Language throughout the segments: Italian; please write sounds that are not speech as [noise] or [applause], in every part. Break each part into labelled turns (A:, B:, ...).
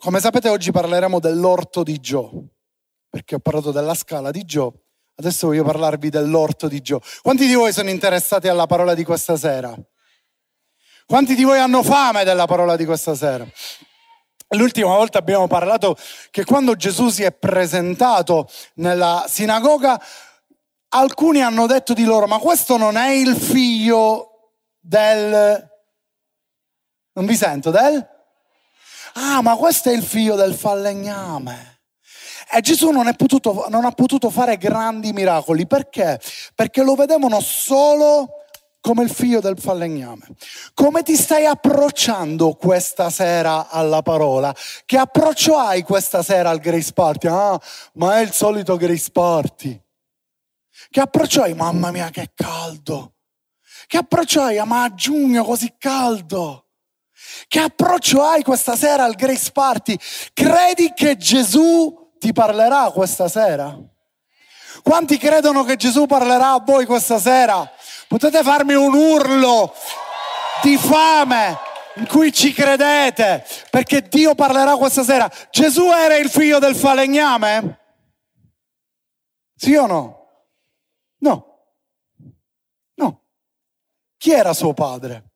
A: come sapete oggi parleremo dell'orto di Gio, perché ho parlato della scala di Gio, adesso voglio parlarvi dell'orto di Gio. Quanti di voi sono interessati alla parola di questa sera? Quanti di voi hanno fame della parola di questa sera? L'ultima volta abbiamo parlato che quando Gesù si è presentato nella sinagoga, alcuni hanno detto di loro, ma questo non è il figlio del... Non vi sento, del? Ah, ma questo è il figlio del falegname. E Gesù non, potuto, non ha potuto fare grandi miracoli. Perché? Perché lo vedevano solo come il figlio del falegname. Come ti stai approcciando questa sera alla parola? Che approccio hai questa sera al Grace Party? Ah, ma è il solito Grace Party. Che approccio hai? Mamma mia, che caldo. Che approccio hai? Ma a giugno così caldo. Che approccio hai questa sera al Grace Party? Credi che Gesù ti parlerà questa sera? Quanti credono che Gesù parlerà a voi questa sera? Potete farmi un urlo di fame in cui ci credete, perché Dio parlerà questa sera. Gesù era il figlio del falegname? Sì o no? No. No. Chi era suo padre?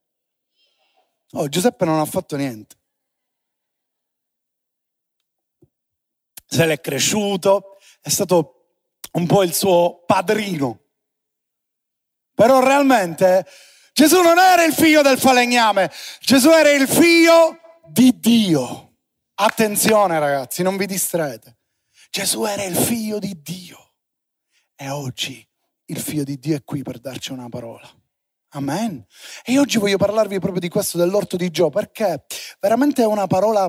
A: Oh, Giuseppe non ha fatto niente. Se l'è cresciuto, è stato un po' il suo padrino. Però realmente Gesù non era il figlio del falegname, Gesù era il figlio di Dio. Attenzione ragazzi, non vi distraete. Gesù era il figlio di Dio. E oggi il figlio di Dio è qui per darci una parola. Amen. E oggi voglio parlarvi proprio di questo, dell'orto di Gio, perché veramente è una parola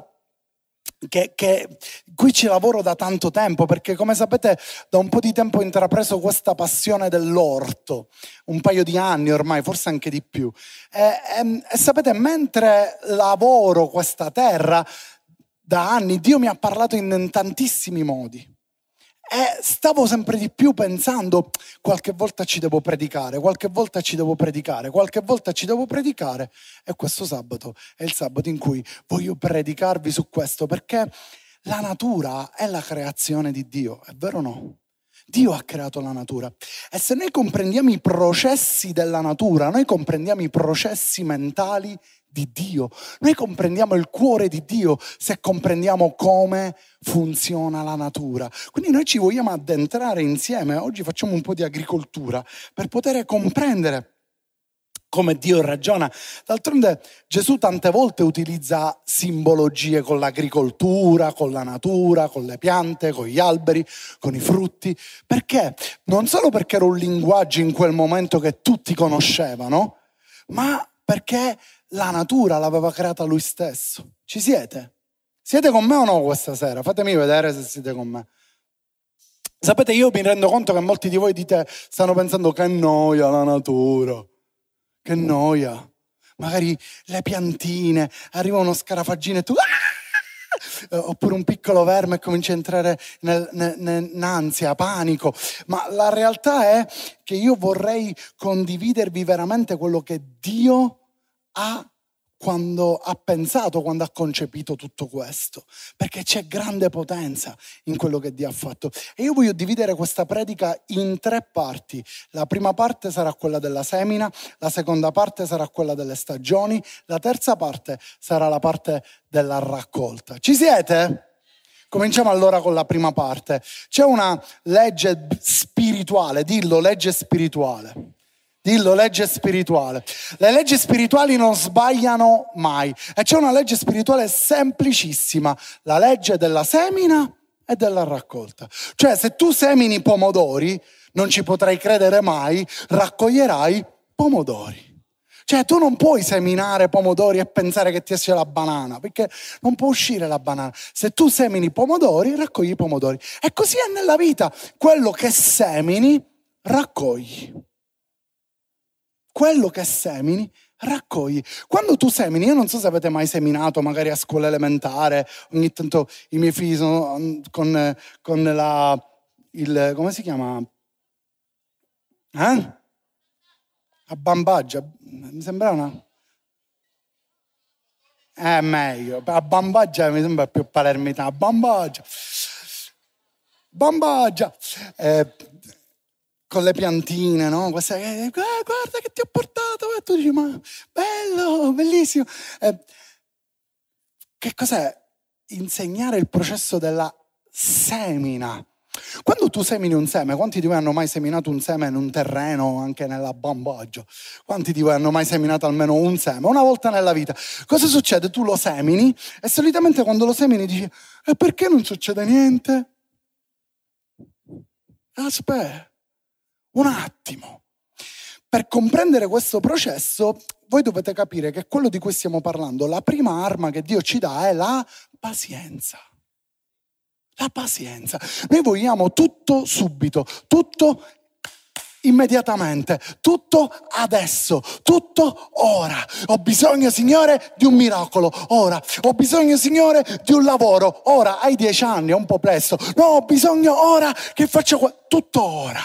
A: che, che, qui ci lavoro da tanto tempo perché come sapete da un po' di tempo ho intrapreso questa passione dell'orto, un paio di anni ormai, forse anche di più. E, e, e sapete, mentre lavoro questa terra da anni, Dio mi ha parlato in tantissimi modi. E stavo sempre di più pensando, qualche volta ci devo predicare, qualche volta ci devo predicare, qualche volta ci devo predicare. E questo sabato è il sabato in cui voglio predicarvi su questo, perché la natura è la creazione di Dio, è vero o no? Dio ha creato la natura. E se noi comprendiamo i processi della natura, noi comprendiamo i processi mentali di Dio. Noi comprendiamo il cuore di Dio se comprendiamo come funziona la natura. Quindi noi ci vogliamo addentrare insieme, oggi facciamo un po' di agricoltura, per poter comprendere come Dio ragiona. D'altronde Gesù tante volte utilizza simbologie con l'agricoltura, con la natura, con le piante, con gli alberi, con i frutti. Perché? Non solo perché era un linguaggio in quel momento che tutti conoscevano, ma perché la natura l'aveva creata lui stesso. Ci siete? Siete con me o no questa sera? Fatemi vedere se siete con me. Sapete, io mi rendo conto che molti di voi dite, stanno pensando che noia la natura, che noia. Magari le piantine, arriva uno scarafaggino e tu... Ah! Oppure un piccolo verme e comincia a entrare nel, nel, ansia, panico. Ma la realtà è che io vorrei condividervi veramente quello che Dio ha quando ha pensato, quando ha concepito tutto questo, perché c'è grande potenza in quello che Dio ha fatto. E io voglio dividere questa predica in tre parti. La prima parte sarà quella della semina, la seconda parte sarà quella delle stagioni, la terza parte sarà la parte della raccolta. Ci siete? Cominciamo allora con la prima parte. C'è una legge spirituale, dillo legge spirituale Dillo, legge spirituale. Le leggi spirituali non sbagliano mai. E c'è una legge spirituale semplicissima, la legge della semina e della raccolta. Cioè, se tu semini pomodori, non ci potrai credere mai, raccoglierai pomodori. Cioè, tu non puoi seminare pomodori e pensare che ti esce la banana, perché non può uscire la banana. Se tu semini pomodori, raccogli pomodori. E così è nella vita. Quello che semini, raccogli quello che semini raccogli. Quando tu semini, io non so se avete mai seminato, magari a scuola elementare, ogni tanto i miei figli sono mm, con, con la, il, come si chiama? Eh? A bambaggia, mi sembra una... È meglio. A Bambaggia mi sembra più palermitano. Bambaggia. Bambaggia. Eh, con le piantine, no? Questa, eh, guarda che ti ho portato. E tu dici, ma bello, bellissimo. Eh, che cos'è? Insegnare il processo della semina. Quando tu semini un seme, quanti di voi hanno mai seminato un seme in un terreno, anche nella bambaggio? Quanti di voi hanno mai seminato almeno un seme? Una volta nella vita. Cosa succede? Tu lo semini e solitamente quando lo semini dici, e perché non succede niente? Aspetta, un attimo. Per comprendere questo processo, voi dovete capire che quello di cui stiamo parlando, la prima arma che Dio ci dà è la pazienza. La pazienza. Noi vogliamo tutto subito, tutto immediatamente, tutto adesso, tutto ora. Ho bisogno, Signore, di un miracolo, ora. Ho bisogno, Signore, di un lavoro, ora. Hai dieci anni, è un po' presto. No, ho bisogno ora che faccio qua. Tutto ora,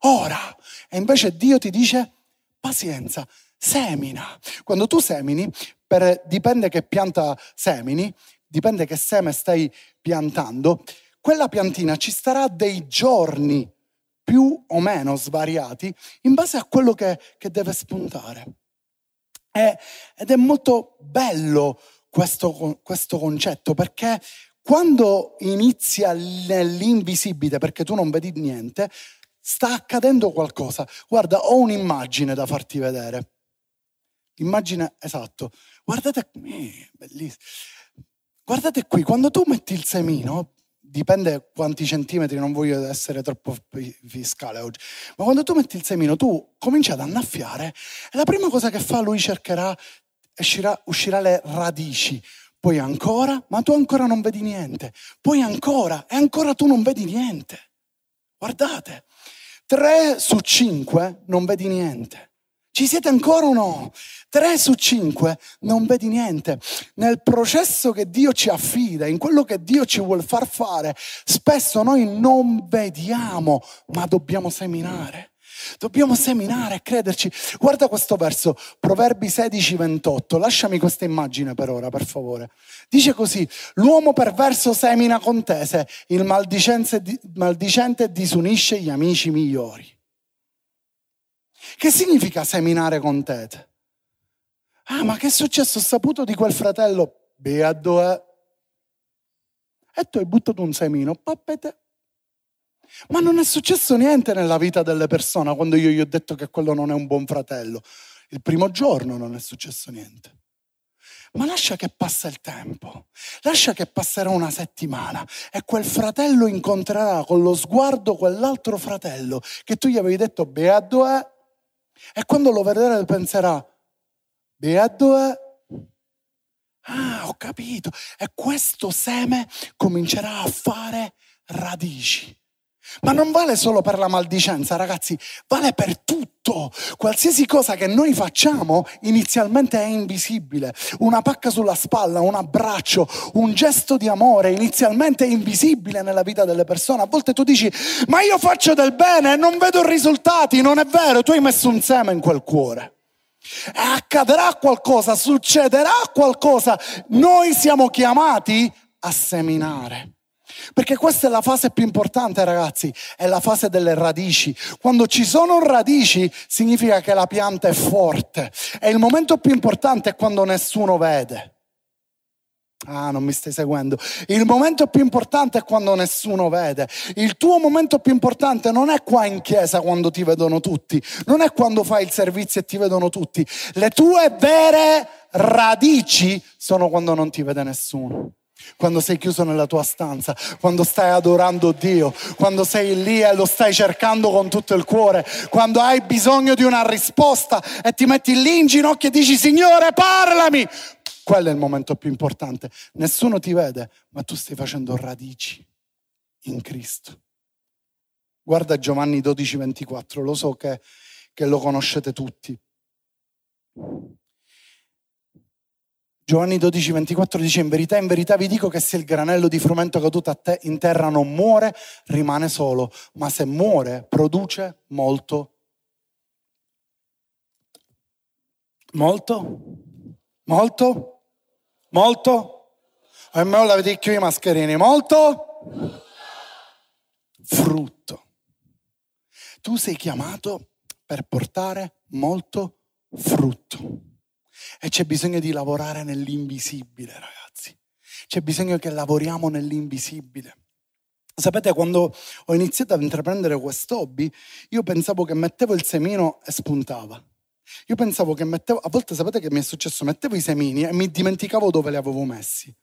A: ora. E invece Dio ti dice pazienza, semina. Quando tu semini, per, dipende che pianta semini, dipende che seme stai piantando, quella piantina ci starà dei giorni più o meno svariati in base a quello che, che deve spuntare. È, ed è molto bello questo, questo concetto perché quando inizia nell'invisibile, perché tu non vedi niente, sta accadendo qualcosa. Guarda, ho un'immagine da farti vedere. Immagine, esatto. Guardate, eh, bellissimo. Guardate qui, quando tu metti il semino, dipende quanti centimetri, non voglio essere troppo fiscale oggi, ma quando tu metti il semino, tu cominci ad annaffiare e la prima cosa che fa lui cercherà, uscirà, uscirà le radici, poi ancora, ma tu ancora non vedi niente, poi ancora e ancora tu non vedi niente. Guardate, tre su cinque non vedi niente. Ci siete ancora o no? Tre su cinque non vedi niente. Nel processo che Dio ci affida, in quello che Dio ci vuole far fare, spesso noi non vediamo, ma dobbiamo seminare. Dobbiamo seminare e crederci. Guarda questo verso, Proverbi 16, 28. Lasciami questa immagine per ora, per favore. Dice così: L'uomo perverso semina contese, il maldicente disunisce gli amici migliori. Che significa seminare con tete? Ah, ma che è successo? Ho saputo di quel fratello. Beato è. E tu hai buttato un semino, pappete. Ma non è successo niente nella vita delle persone quando io gli ho detto che quello non è un buon fratello. Il primo giorno non è successo niente. Ma lascia che passa il tempo, lascia che passerà una settimana e quel fratello incontrerà con lo sguardo quell'altro fratello che tu gli avevi detto beato è e quando lo vedrà penserà, beato è. Ah, ho capito. E questo seme comincerà a fare radici. Ma non vale solo per la maldicenza, ragazzi, vale per tutto. Qualsiasi cosa che noi facciamo inizialmente è invisibile. Una pacca sulla spalla, un abbraccio, un gesto di amore inizialmente è invisibile nella vita delle persone. A volte tu dici, ma io faccio del bene e non vedo risultati. Non è vero, tu hai messo un seme in quel cuore. E accadrà qualcosa, succederà qualcosa. Noi siamo chiamati a seminare. Perché questa è la fase più importante, ragazzi, è la fase delle radici. Quando ci sono radici significa che la pianta è forte. E il momento più importante è quando nessuno vede. Ah, non mi stai seguendo. Il momento più importante è quando nessuno vede. Il tuo momento più importante non è qua in chiesa quando ti vedono tutti, non è quando fai il servizio e ti vedono tutti. Le tue vere radici sono quando non ti vede nessuno quando sei chiuso nella tua stanza, quando stai adorando Dio, quando sei lì e lo stai cercando con tutto il cuore, quando hai bisogno di una risposta e ti metti lì in ginocchio e dici Signore parlami. Quello è il momento più importante. Nessuno ti vede, ma tu stai facendo radici in Cristo. Guarda Giovanni 12, 24, lo so che, che lo conoscete tutti. Giovanni 12, 24 dice in verità, in verità vi dico che se il granello di frumento caduto a te in terra non muore, rimane solo, ma se muore produce molto. Molto? Molto? Molto? E me l'avete qui i mascherini. Molto? Frutto. Tu sei chiamato per portare molto frutto. E c'è bisogno di lavorare nell'invisibile, ragazzi. C'è bisogno che lavoriamo nell'invisibile. Sapete, quando ho iniziato a intraprendere questo hobby, io pensavo che mettevo il semino e spuntava. Io pensavo che mettevo, a volte sapete che mi è successo? Mettevo i semini e mi dimenticavo dove li avevo messi,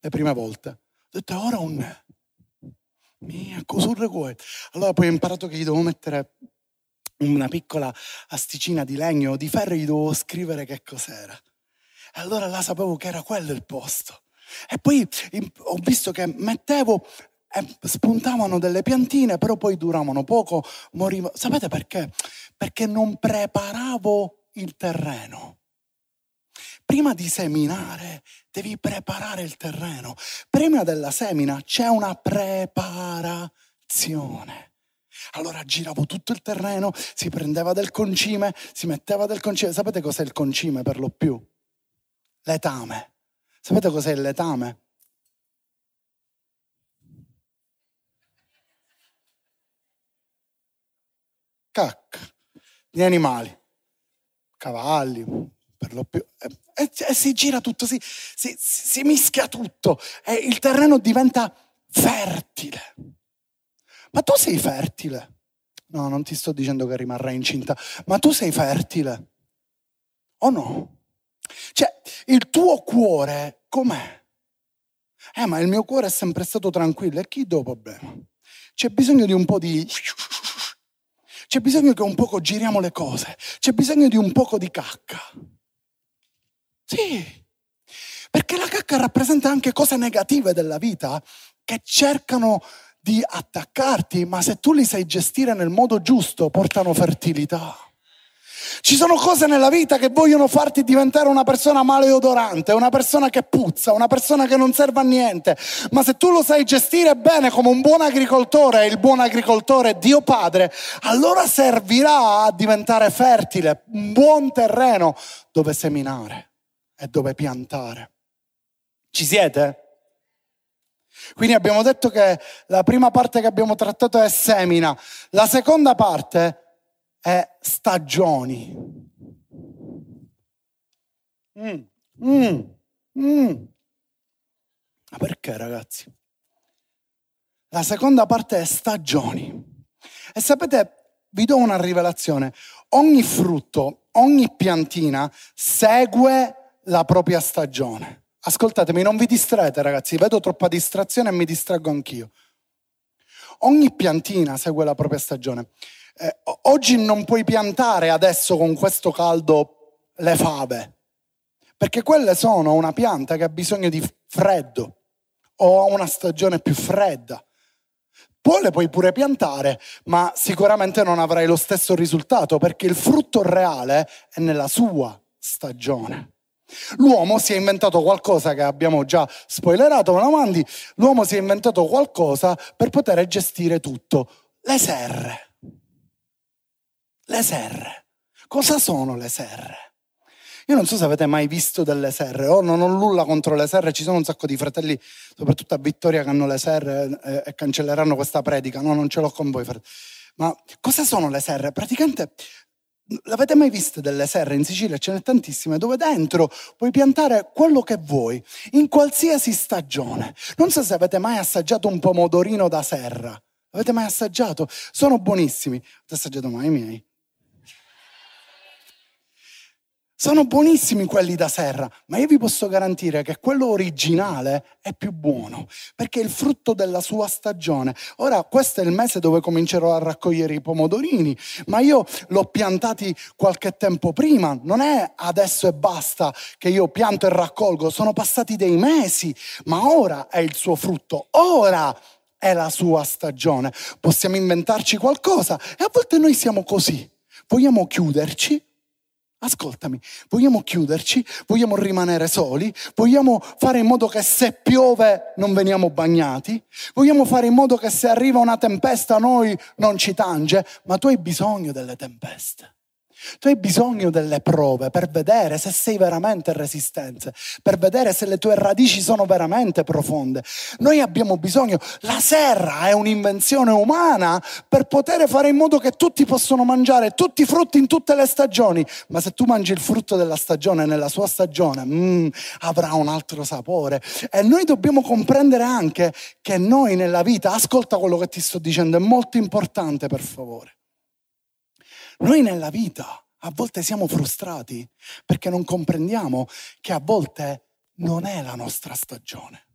A: le prime volte. Ho detto, ora un. Mia, cosa? Allora poi ho imparato che gli dovevo mettere una piccola asticina di legno o di ferro e gli dovevo scrivere che cos'era. E allora là sapevo che era quello il posto. E poi ho visto che mettevo e spuntavano delle piantine, però poi duravano poco, morivo. Sapete perché? Perché non preparavo il terreno. Prima di seminare devi preparare il terreno. Prima della semina c'è una preparazione. Allora giravo tutto il terreno, si prendeva del concime, si metteva del concime. Sapete cos'è il concime per lo più? Letame. Sapete cos'è il letame? Cacca di animali, cavalli, per lo più. E, e si gira tutto, si, si, si mischia tutto e il terreno diventa fertile. Ma tu sei fertile. No, non ti sto dicendo che rimarrai incinta, ma tu sei fertile. O no? Cioè, il tuo cuore com'è? Eh, ma il mio cuore è sempre stato tranquillo. E chi do problema? C'è bisogno di un po' di... C'è bisogno che un poco giriamo le cose. C'è bisogno di un poco di cacca. Sì. Perché la cacca rappresenta anche cose negative della vita che cercano di attaccarti, ma se tu li sai gestire nel modo giusto, portano fertilità. Ci sono cose nella vita che vogliono farti diventare una persona maleodorante, una persona che puzza, una persona che non serve a niente. Ma se tu lo sai gestire bene come un buon agricoltore, il buon agricoltore Dio Padre, allora servirà a diventare fertile, un buon terreno dove seminare e dove piantare. Ci siete? Quindi abbiamo detto che la prima parte che abbiamo trattato è semina, la seconda parte è stagioni. Mm, mm, mm. Ma perché ragazzi? La seconda parte è stagioni. E sapete, vi do una rivelazione. Ogni frutto, ogni piantina segue la propria stagione. Ascoltatemi, non vi distraete ragazzi, vedo troppa distrazione e mi distraggo anch'io. Ogni piantina segue la propria stagione. Eh, oggi non puoi piantare adesso con questo caldo le fave, perché quelle sono una pianta che ha bisogno di freddo o una stagione più fredda. Poi le puoi pure piantare, ma sicuramente non avrai lo stesso risultato perché il frutto reale è nella sua stagione. L'uomo si è inventato qualcosa che abbiamo già spoilerato, ma avanti, l'uomo si è inventato qualcosa per poter gestire tutto. Le serre. Le serre. Cosa sono le serre? Io non so se avete mai visto delle serre, o non ho nulla contro le serre, ci sono un sacco di fratelli, soprattutto a Vittoria, che hanno le serre eh, e cancelleranno questa predica. No, non ce l'ho con voi. Fratelli. Ma cosa sono le serre? Praticamente L'avete mai visto delle serre in Sicilia? Ce n'è tantissime, dove dentro puoi piantare quello che vuoi, in qualsiasi stagione. Non so se avete mai assaggiato un pomodorino da serra. Avete mai assaggiato? Sono buonissimi. Avete assaggiato mai i miei? Sono buonissimi quelli da serra, ma io vi posso garantire che quello originale è più buono, perché è il frutto della sua stagione. Ora, questo è il mese dove comincerò a raccogliere i pomodorini, ma io l'ho piantati qualche tempo prima, non è adesso e basta che io pianto e raccolgo, sono passati dei mesi, ma ora è il suo frutto, ora è la sua stagione. Possiamo inventarci qualcosa e a volte noi siamo così. Vogliamo chiuderci Ascoltami, vogliamo chiuderci, vogliamo rimanere soli, vogliamo fare in modo che se piove non veniamo bagnati, vogliamo fare in modo che se arriva una tempesta noi non ci tange, ma tu hai bisogno delle tempeste. Tu hai bisogno delle prove per vedere se sei veramente resistente, per vedere se le tue radici sono veramente profonde. Noi abbiamo bisogno, la serra è un'invenzione umana per poter fare in modo che tutti possano mangiare tutti i frutti in tutte le stagioni, ma se tu mangi il frutto della stagione nella sua stagione, mm, avrà un altro sapore. E noi dobbiamo comprendere anche che noi nella vita, ascolta quello che ti sto dicendo, è molto importante per favore. Noi nella vita a volte siamo frustrati perché non comprendiamo che a volte non è la nostra stagione.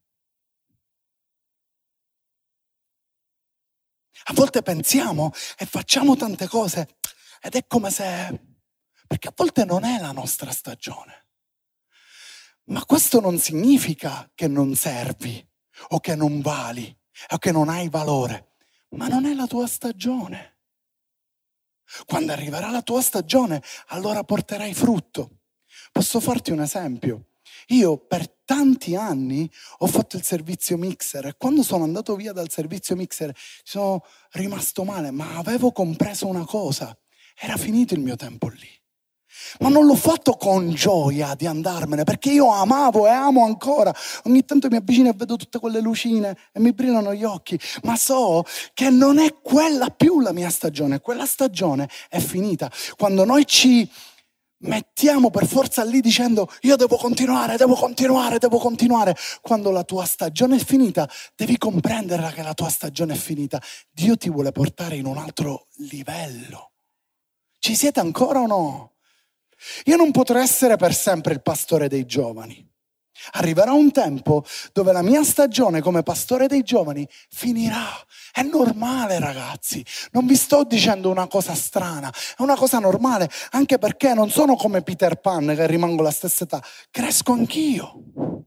A: A volte pensiamo e facciamo tante cose ed è come se... perché a volte non è la nostra stagione. Ma questo non significa che non servi o che non vali o che non hai valore, ma non è la tua stagione. Quando arriverà la tua stagione, allora porterai frutto. Posso farti un esempio? Io per tanti anni ho fatto il servizio mixer e quando sono andato via dal servizio mixer sono rimasto male, ma avevo compreso una cosa, era finito il mio tempo lì. Ma non l'ho fatto con gioia di andarmene, perché io amavo e amo ancora. Ogni tanto mi avvicino e vedo tutte quelle lucine e mi brillano gli occhi, ma so che non è quella più la mia stagione, quella stagione è finita. Quando noi ci mettiamo per forza lì dicendo io devo continuare, devo continuare, devo continuare, quando la tua stagione è finita, devi comprendere che la tua stagione è finita. Dio ti vuole portare in un altro livello. Ci siete ancora o no? Io non potrò essere per sempre il pastore dei giovani. Arriverà un tempo dove la mia stagione come pastore dei giovani finirà. È normale, ragazzi. Non vi sto dicendo una cosa strana, è una cosa normale, anche perché non sono come Peter Pan che rimango la stessa età, cresco anch'io.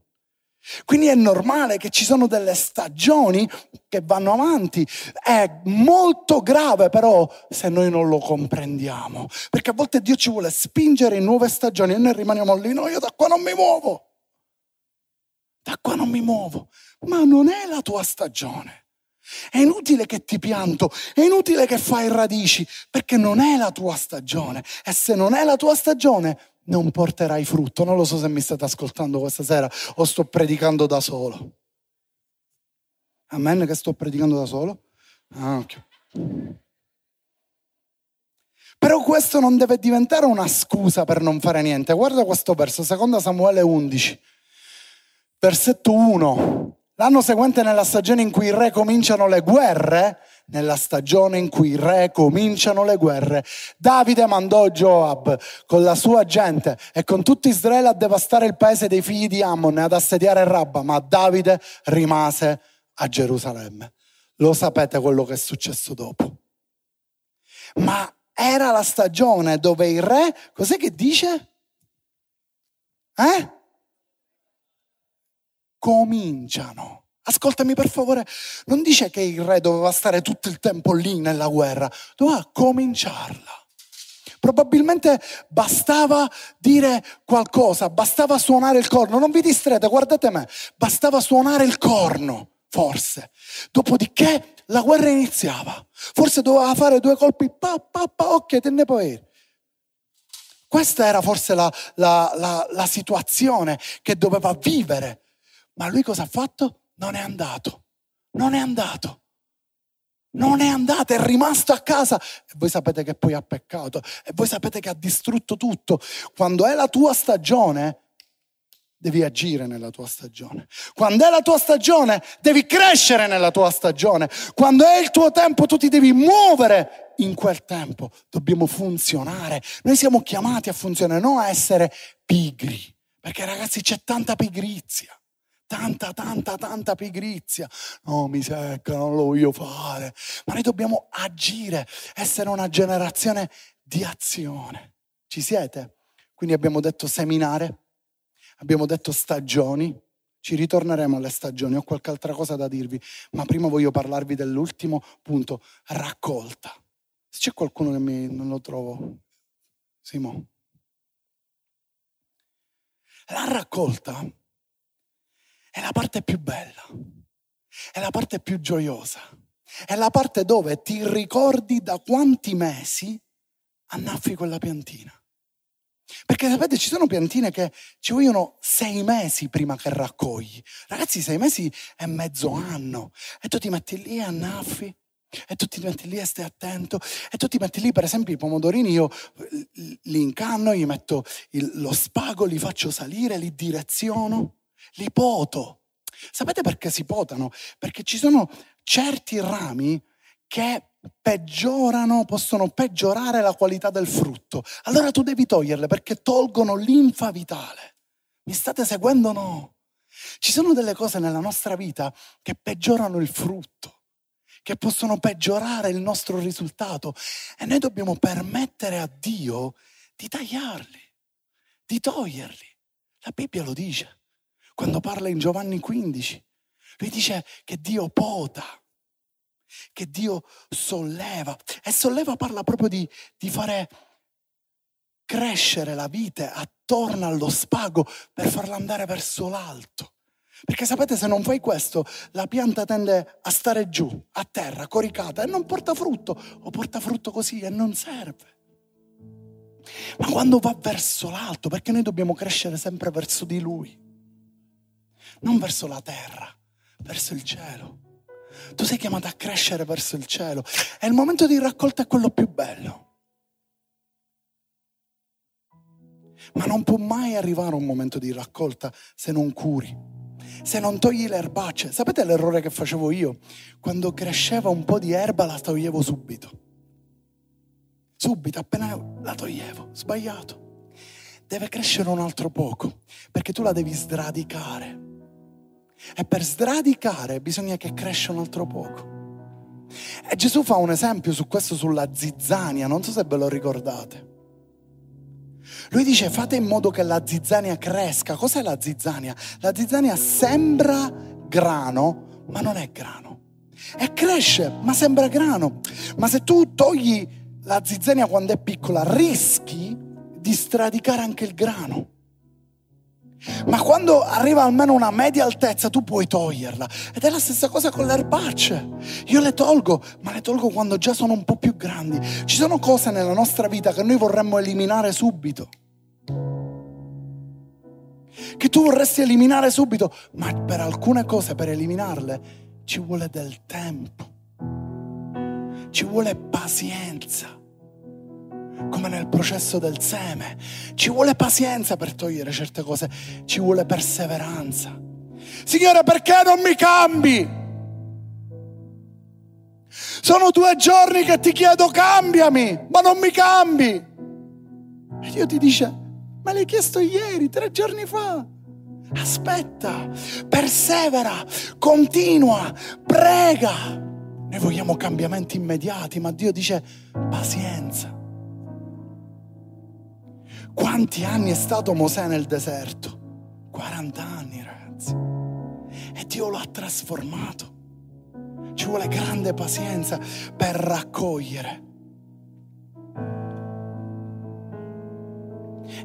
A: Quindi è normale che ci sono delle stagioni che vanno avanti. È molto grave però se noi non lo comprendiamo. Perché a volte Dio ci vuole spingere in nuove stagioni e noi rimaniamo lì, no, io da qua non mi muovo. Da qua non mi muovo. Ma non è la tua stagione. È inutile che ti pianto, è inutile che fai radici, perché non è la tua stagione. E se non è la tua stagione, non porterai frutto. Non lo so se mi state ascoltando questa sera o sto predicando da solo. Amen che sto predicando da solo? Ah, ok. Però questo non deve diventare una scusa per non fare niente. Guarda questo verso, seconda Samuele 11, versetto 1. L'anno seguente, nella stagione in cui i re cominciano le guerre, nella stagione in cui i re cominciano le guerre, Davide mandò Joab con la sua gente e con tutto Israele a devastare il paese dei figli di Ammon e ad assediare Rabba, ma Davide rimase a Gerusalemme. Lo sapete quello che è successo dopo. Ma era la stagione dove i re, cos'è che dice? Eh? cominciano. Ascoltami per favore, non dice che il re doveva stare tutto il tempo lì nella guerra, doveva cominciarla. Probabilmente bastava dire qualcosa, bastava suonare il corno. Non vi distrete, guardate me, bastava suonare il corno, forse. Dopodiché la guerra iniziava. Forse doveva fare due colpi, pa, pa, pa, ok, te ne puoi Questa era forse la, la, la, la situazione che doveva vivere ma lui cosa ha fatto? Non è andato. Non è andato. Non è andato, è rimasto a casa. E voi sapete che poi ha peccato. E voi sapete che ha distrutto tutto. Quando è la tua stagione, devi agire nella tua stagione. Quando è la tua stagione, devi crescere nella tua stagione. Quando è il tuo tempo, tu ti devi muovere in quel tempo. Dobbiamo funzionare. Noi siamo chiamati a funzionare, non a essere pigri. Perché ragazzi c'è tanta pigrizia tanta, tanta, tanta pigrizia. No, mi secca, non lo voglio fare. Ma noi dobbiamo agire, essere una generazione di azione. Ci siete? Quindi abbiamo detto seminare, abbiamo detto stagioni. Ci ritorneremo alle stagioni, ho qualche altra cosa da dirvi, ma prima voglio parlarvi dell'ultimo punto, raccolta. Se c'è qualcuno che mi, non lo trovo, Simo. La raccolta è la parte più bella, è la parte più gioiosa, è la parte dove ti ricordi da quanti mesi annaffi quella piantina. Perché sapete, ci sono piantine che ci vogliono sei mesi prima che raccogli. Ragazzi, sei mesi è mezzo anno. E tu ti metti lì e annaffi. E tu ti metti lì e stai attento. E tu ti metti lì, per esempio, i pomodorini, io li incanno, gli metto il, lo spago, li faccio salire, li direziono, li poto. Sapete perché si potano? Perché ci sono certi rami che peggiorano, possono peggiorare la qualità del frutto. Allora tu devi toglierle perché tolgono l'infa vitale. Mi state seguendo o no? Ci sono delle cose nella nostra vita che peggiorano il frutto, che possono peggiorare il nostro risultato e noi dobbiamo permettere a Dio di tagliarli, di toglierli. La Bibbia lo dice quando parla in Giovanni 15. Lui dice che Dio pota che Dio solleva. E solleva parla proprio di, di fare crescere la vite attorno allo spago per farla andare verso l'alto. Perché sapete, se non fai questo, la pianta tende a stare giù, a terra, coricata, e non porta frutto, o porta frutto così e non serve. Ma quando va verso l'alto, perché noi dobbiamo crescere sempre verso di Lui, non verso la terra, verso il cielo. Tu sei chiamato a crescere verso il cielo. E il momento di raccolta è quello più bello. Ma non può mai arrivare un momento di raccolta se non curi, se non togli le erbacce. Sapete l'errore che facevo io? Quando cresceva un po' di erba la toglievo subito. Subito, appena la toglievo. Sbagliato. Deve crescere un altro poco, perché tu la devi sradicare. E per sradicare bisogna che cresca un altro poco. E Gesù fa un esempio su questo sulla zizzania, non so se ve lo ricordate. Lui dice fate in modo che la zizzania cresca. Cos'è la zizzania? La zizzania sembra grano, ma non è grano. E cresce, ma sembra grano. Ma se tu togli la zizzania quando è piccola, rischi di stradicare anche il grano. Ma quando arriva almeno una media altezza tu puoi toglierla. Ed è la stessa cosa con le erbacce. Io le tolgo, ma le tolgo quando già sono un po' più grandi. Ci sono cose nella nostra vita che noi vorremmo eliminare subito. Che tu vorresti eliminare subito, ma per alcune cose, per eliminarle, ci vuole del tempo. Ci vuole pazienza come nel processo del seme. Ci vuole pazienza per togliere certe cose, ci vuole perseveranza. Signore, perché non mi cambi? Sono due giorni che ti chiedo cambiami, ma non mi cambi. E Dio ti dice, ma l'hai chiesto ieri, tre giorni fa. Aspetta, persevera, continua, prega. Noi vogliamo cambiamenti immediati, ma Dio dice pazienza. Quanti anni è stato Mosè nel deserto? 40 anni, ragazzi. E Dio lo ha trasformato. Ci vuole grande pazienza per raccogliere.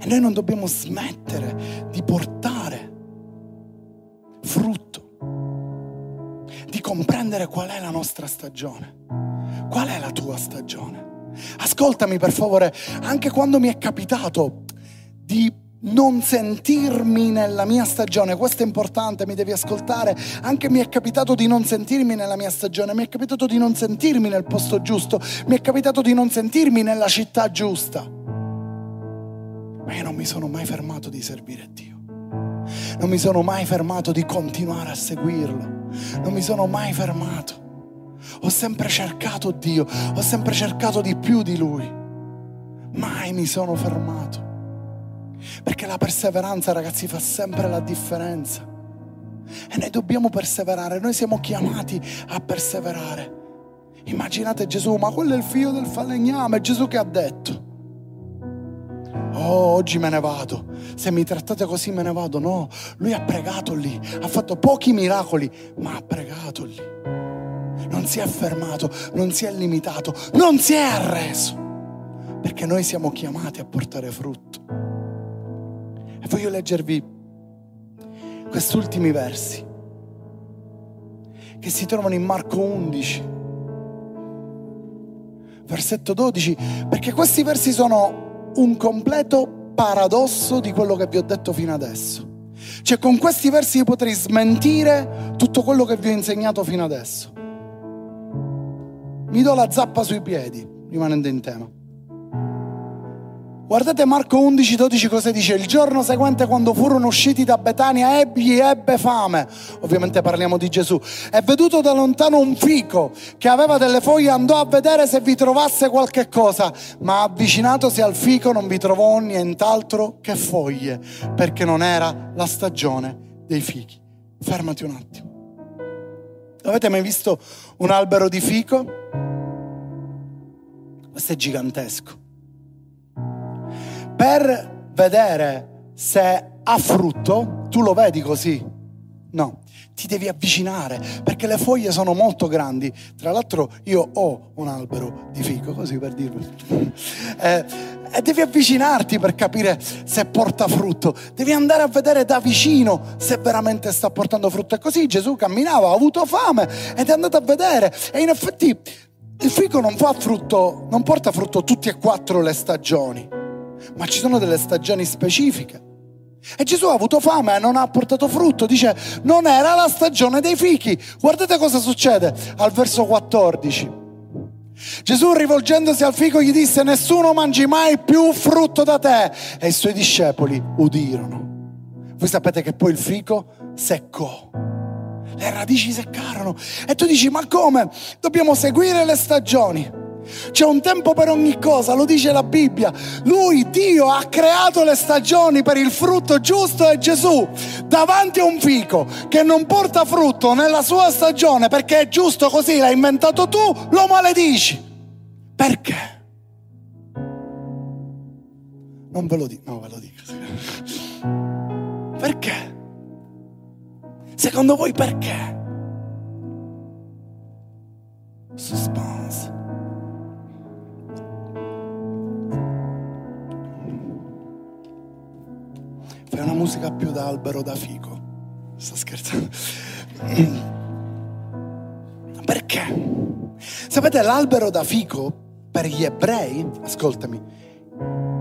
A: E noi non dobbiamo smettere di portare frutto, di comprendere qual è la nostra stagione, qual è la tua stagione. Ascoltami per favore, anche quando mi è capitato di non sentirmi nella mia stagione, questo è importante, mi devi ascoltare, anche mi è capitato di non sentirmi nella mia stagione, mi è capitato di non sentirmi nel posto giusto, mi è capitato di non sentirmi nella città giusta. Ma io non mi sono mai fermato di servire Dio, non mi sono mai fermato di continuare a seguirlo, non mi sono mai fermato. Ho sempre cercato Dio, ho sempre cercato di più di Lui, mai mi sono fermato. Perché la perseveranza, ragazzi, fa sempre la differenza. E noi dobbiamo perseverare, noi siamo chiamati a perseverare. Immaginate Gesù, ma quello è il figlio del falegname, Gesù che ha detto. Oh, oggi me ne vado. Se mi trattate così me ne vado. No, lui ha pregato lì, ha fatto pochi miracoli, ma ha pregato lì. Non si è fermato, non si è limitato, non si è arreso. Perché noi siamo chiamati a portare frutto. E voglio leggervi questi ultimi versi che si trovano in Marco 11. versetto 12, perché questi versi sono un completo paradosso di quello che vi ho detto fino adesso. Cioè con questi versi io potrei smentire tutto quello che vi ho insegnato fino adesso. Mi do la zappa sui piedi, rimanendo in tema. Guardate Marco 11, 12 cosa dice. Il giorno seguente quando furono usciti da Betania ebbi ebbe fame. Ovviamente parliamo di Gesù. E veduto da lontano un fico che aveva delle foglie andò a vedere se vi trovasse qualche cosa. Ma avvicinatosi al fico non vi trovò nient'altro che foglie perché non era la stagione dei fichi. Fermati un attimo. Avete mai visto un albero di fico? Questo è gigantesco per vedere se ha frutto, tu lo vedi così? No, ti devi avvicinare perché le foglie sono molto grandi. Tra l'altro io ho un albero di fico, così per dirvi. [laughs] Eh, e devi avvicinarti per capire se porta frutto. Devi andare a vedere da vicino se veramente sta portando frutto. E così Gesù camminava, ha avuto fame ed è andato a vedere. E in effetti il fico non frutto, non porta frutto tutte e quattro le stagioni ma ci sono delle stagioni specifiche. E Gesù ha avuto fame e non ha portato frutto. Dice, non era la stagione dei fichi. Guardate cosa succede al verso 14. Gesù rivolgendosi al fico gli disse, nessuno mangi mai più frutto da te. E i suoi discepoli udirono. Voi sapete che poi il fico seccò. Le radici seccarono. E tu dici, ma come? Dobbiamo seguire le stagioni. C'è un tempo per ogni cosa, lo dice la Bibbia. Lui, Dio, ha creato le stagioni per il frutto giusto e Gesù davanti a un fico che non porta frutto nella sua stagione perché è giusto così, l'hai inventato tu, lo maledici. Perché? Non ve lo dico, no, ve lo dico. Perché? Secondo voi perché? Suspense. Una musica più da albero da fico. Sto scherzando. Perché? Sapete, l'albero da fico per gli ebrei, ascoltami,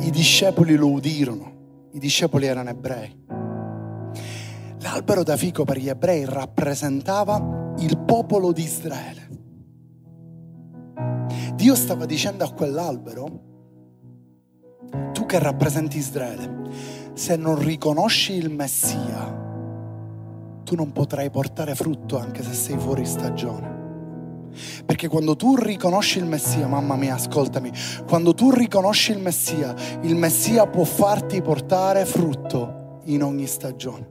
A: i discepoli lo udirono, i discepoli erano ebrei. L'albero da fico per gli ebrei rappresentava il popolo di Israele. Dio stava dicendo a quell'albero, tu che rappresenti Israele, se non riconosci il Messia, tu non potrai portare frutto anche se sei fuori stagione. Perché quando tu riconosci il Messia, mamma mia, ascoltami, quando tu riconosci il Messia, il Messia può farti portare frutto in ogni stagione.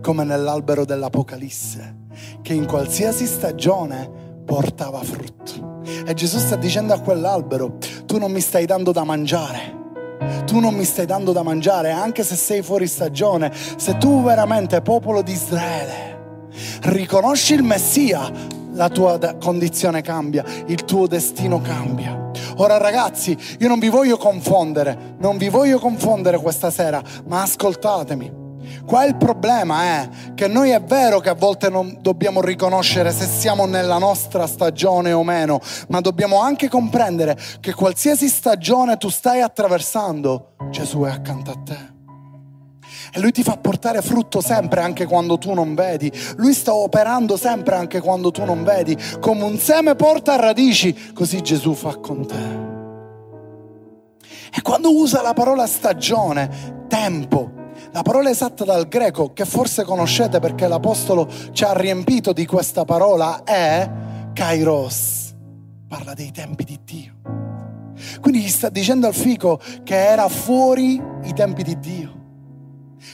A: Come nell'albero dell'Apocalisse, che in qualsiasi stagione portava frutto. E Gesù sta dicendo a quell'albero, tu non mi stai dando da mangiare tu non mi stai dando da mangiare, anche se sei fuori stagione, se tu veramente, popolo di Israele, riconosci il Messia, la tua condizione cambia, il tuo destino cambia. Ora ragazzi, io non vi voglio confondere, non vi voglio confondere questa sera, ma ascoltatemi. Qua il problema è che noi è vero che a volte non dobbiamo riconoscere se siamo nella nostra stagione o meno, ma dobbiamo anche comprendere che qualsiasi stagione tu stai attraversando, Gesù è accanto a te. E lui ti fa portare frutto sempre anche quando tu non vedi. Lui sta operando sempre anche quando tu non vedi. Come un seme porta radici, così Gesù fa con te. E quando usa la parola stagione, tempo, la parola esatta dal greco, che forse conoscete perché l'Apostolo ci ha riempito di questa parola, è kairos. Parla dei tempi di Dio. Quindi gli sta dicendo al fico che era fuori i tempi di Dio.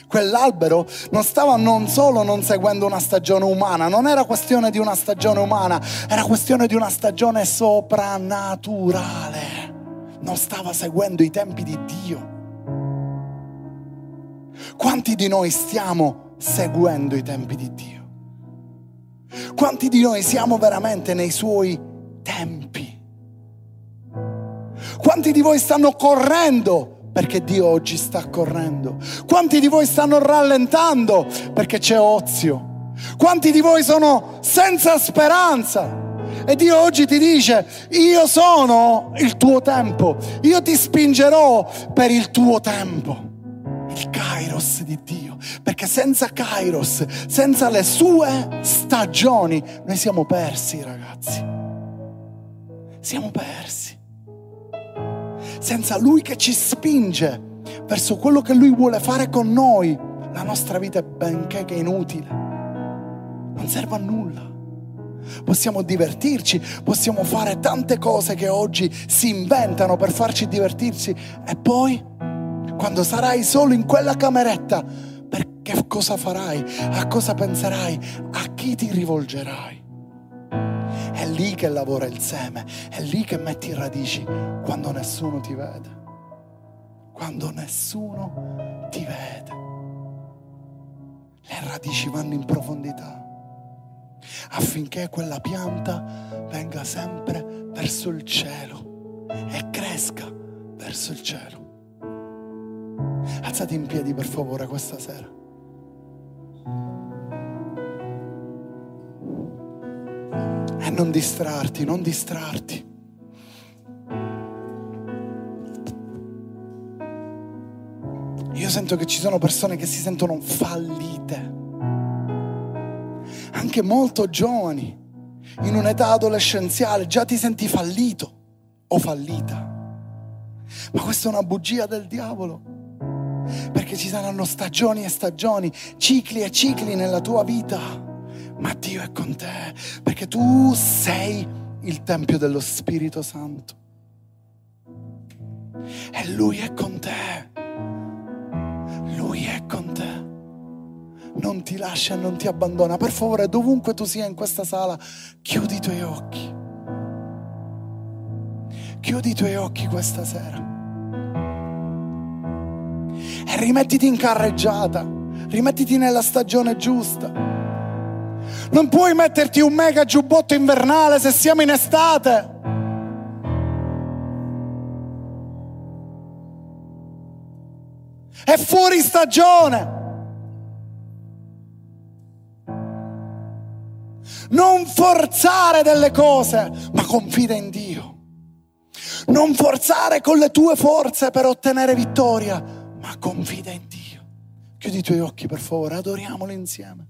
A: Quell'albero non stava non solo non seguendo una stagione umana, non era questione di una stagione umana, era questione di una stagione soprannaturale. Non stava seguendo i tempi di Dio. Quanti di noi stiamo seguendo i tempi di Dio? Quanti di noi siamo veramente nei suoi tempi? Quanti di voi stanno correndo perché Dio oggi sta correndo? Quanti di voi stanno rallentando perché c'è ozio? Quanti di voi sono senza speranza? E Dio oggi ti dice, io sono il tuo tempo, io ti spingerò per il tuo tempo. Il Kairos di Dio, perché senza Kairos, senza le sue stagioni, noi siamo persi ragazzi. Siamo persi. Senza Lui che ci spinge verso quello che Lui vuole fare con noi, la nostra vita è benché che inutile. Non serve a nulla. Possiamo divertirci, possiamo fare tante cose che oggi si inventano per farci divertirci e poi, quando sarai solo in quella cameretta, per che cosa farai? A cosa penserai? A chi ti rivolgerai? È lì che lavora il seme, è lì che metti radici quando nessuno ti vede. Quando nessuno ti vede. Le radici vanno in profondità affinché quella pianta venga sempre verso il cielo e cresca verso il cielo. Alzate in piedi per favore questa sera. E non distrarti, non distrarti. Io sento che ci sono persone che si sentono fallite anche molto giovani, in un'età adolescenziale, già ti senti fallito o fallita. Ma questa è una bugia del diavolo, perché ci saranno stagioni e stagioni, cicli e cicli nella tua vita, ma Dio è con te, perché tu sei il Tempio dello Spirito Santo. E Lui è con te. Lui è con te non ti lascia e non ti abbandona. Per favore, dovunque tu sia in questa sala, chiudi i tuoi occhi. Chiudi i tuoi occhi questa sera. E rimettiti in carreggiata, rimettiti nella stagione giusta. Non puoi metterti un mega giubbotto invernale se siamo in estate. È fuori stagione. Non forzare delle cose, ma confida in Dio. Non forzare con le tue forze per ottenere vittoria, ma confida in Dio. Chiudi i tuoi occhi per favore, adoriamolo insieme.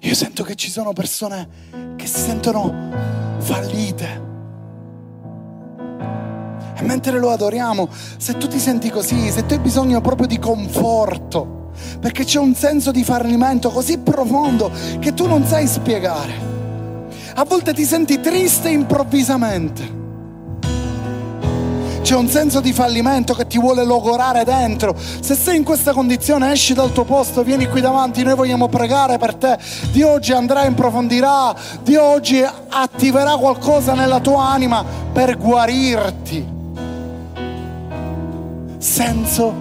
A: Io sento che ci sono persone che si sentono fallite. E mentre lo adoriamo, se tu ti senti così, se tu hai bisogno proprio di conforto, perché c'è un senso di fallimento così profondo che tu non sai spiegare. A volte ti senti triste improvvisamente. C'è un senso di fallimento che ti vuole logorare dentro. Se sei in questa condizione, esci dal tuo posto, vieni qui davanti, noi vogliamo pregare per te. Dio oggi andrà in profondità, Dio oggi attiverà qualcosa nella tua anima per guarirti. Senso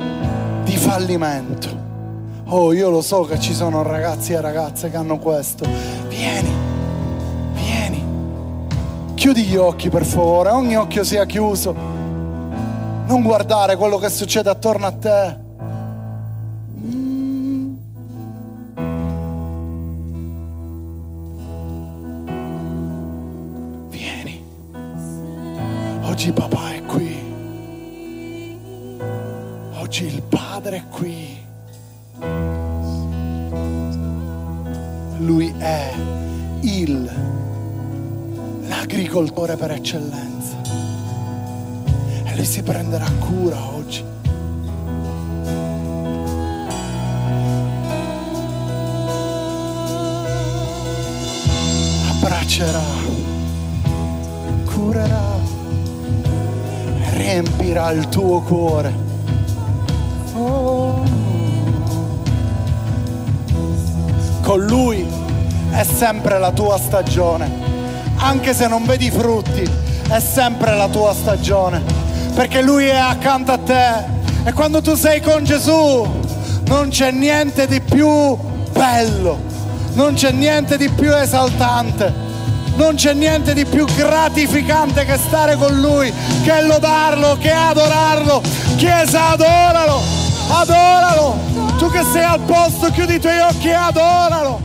A: di fallimento. Oh, io lo so che ci sono ragazzi e ragazze che hanno questo. Vieni, vieni. Chiudi gli occhi per favore, ogni occhio sia chiuso. Non guardare quello che succede attorno a te. Vieni. Oggi papà è qui. Oggi il Padre è qui. Lui è il, l'agricoltore per eccellenza. E lui si prenderà cura oggi. Abbraccerà, curerà, riempirà il tuo cuore. Oh. con Lui è sempre la tua stagione. Anche se non vedi frutti, è sempre la tua stagione. Perché Lui è accanto a te. E quando tu sei con Gesù, non c'è niente di più bello, non c'è niente di più esaltante, non c'è niente di più gratificante che stare con Lui, che lodarlo, che adorarlo. Chiesa, adoralo, adoralo. Tu che sei al posto, chiudi i tuoi occhi e adoralo.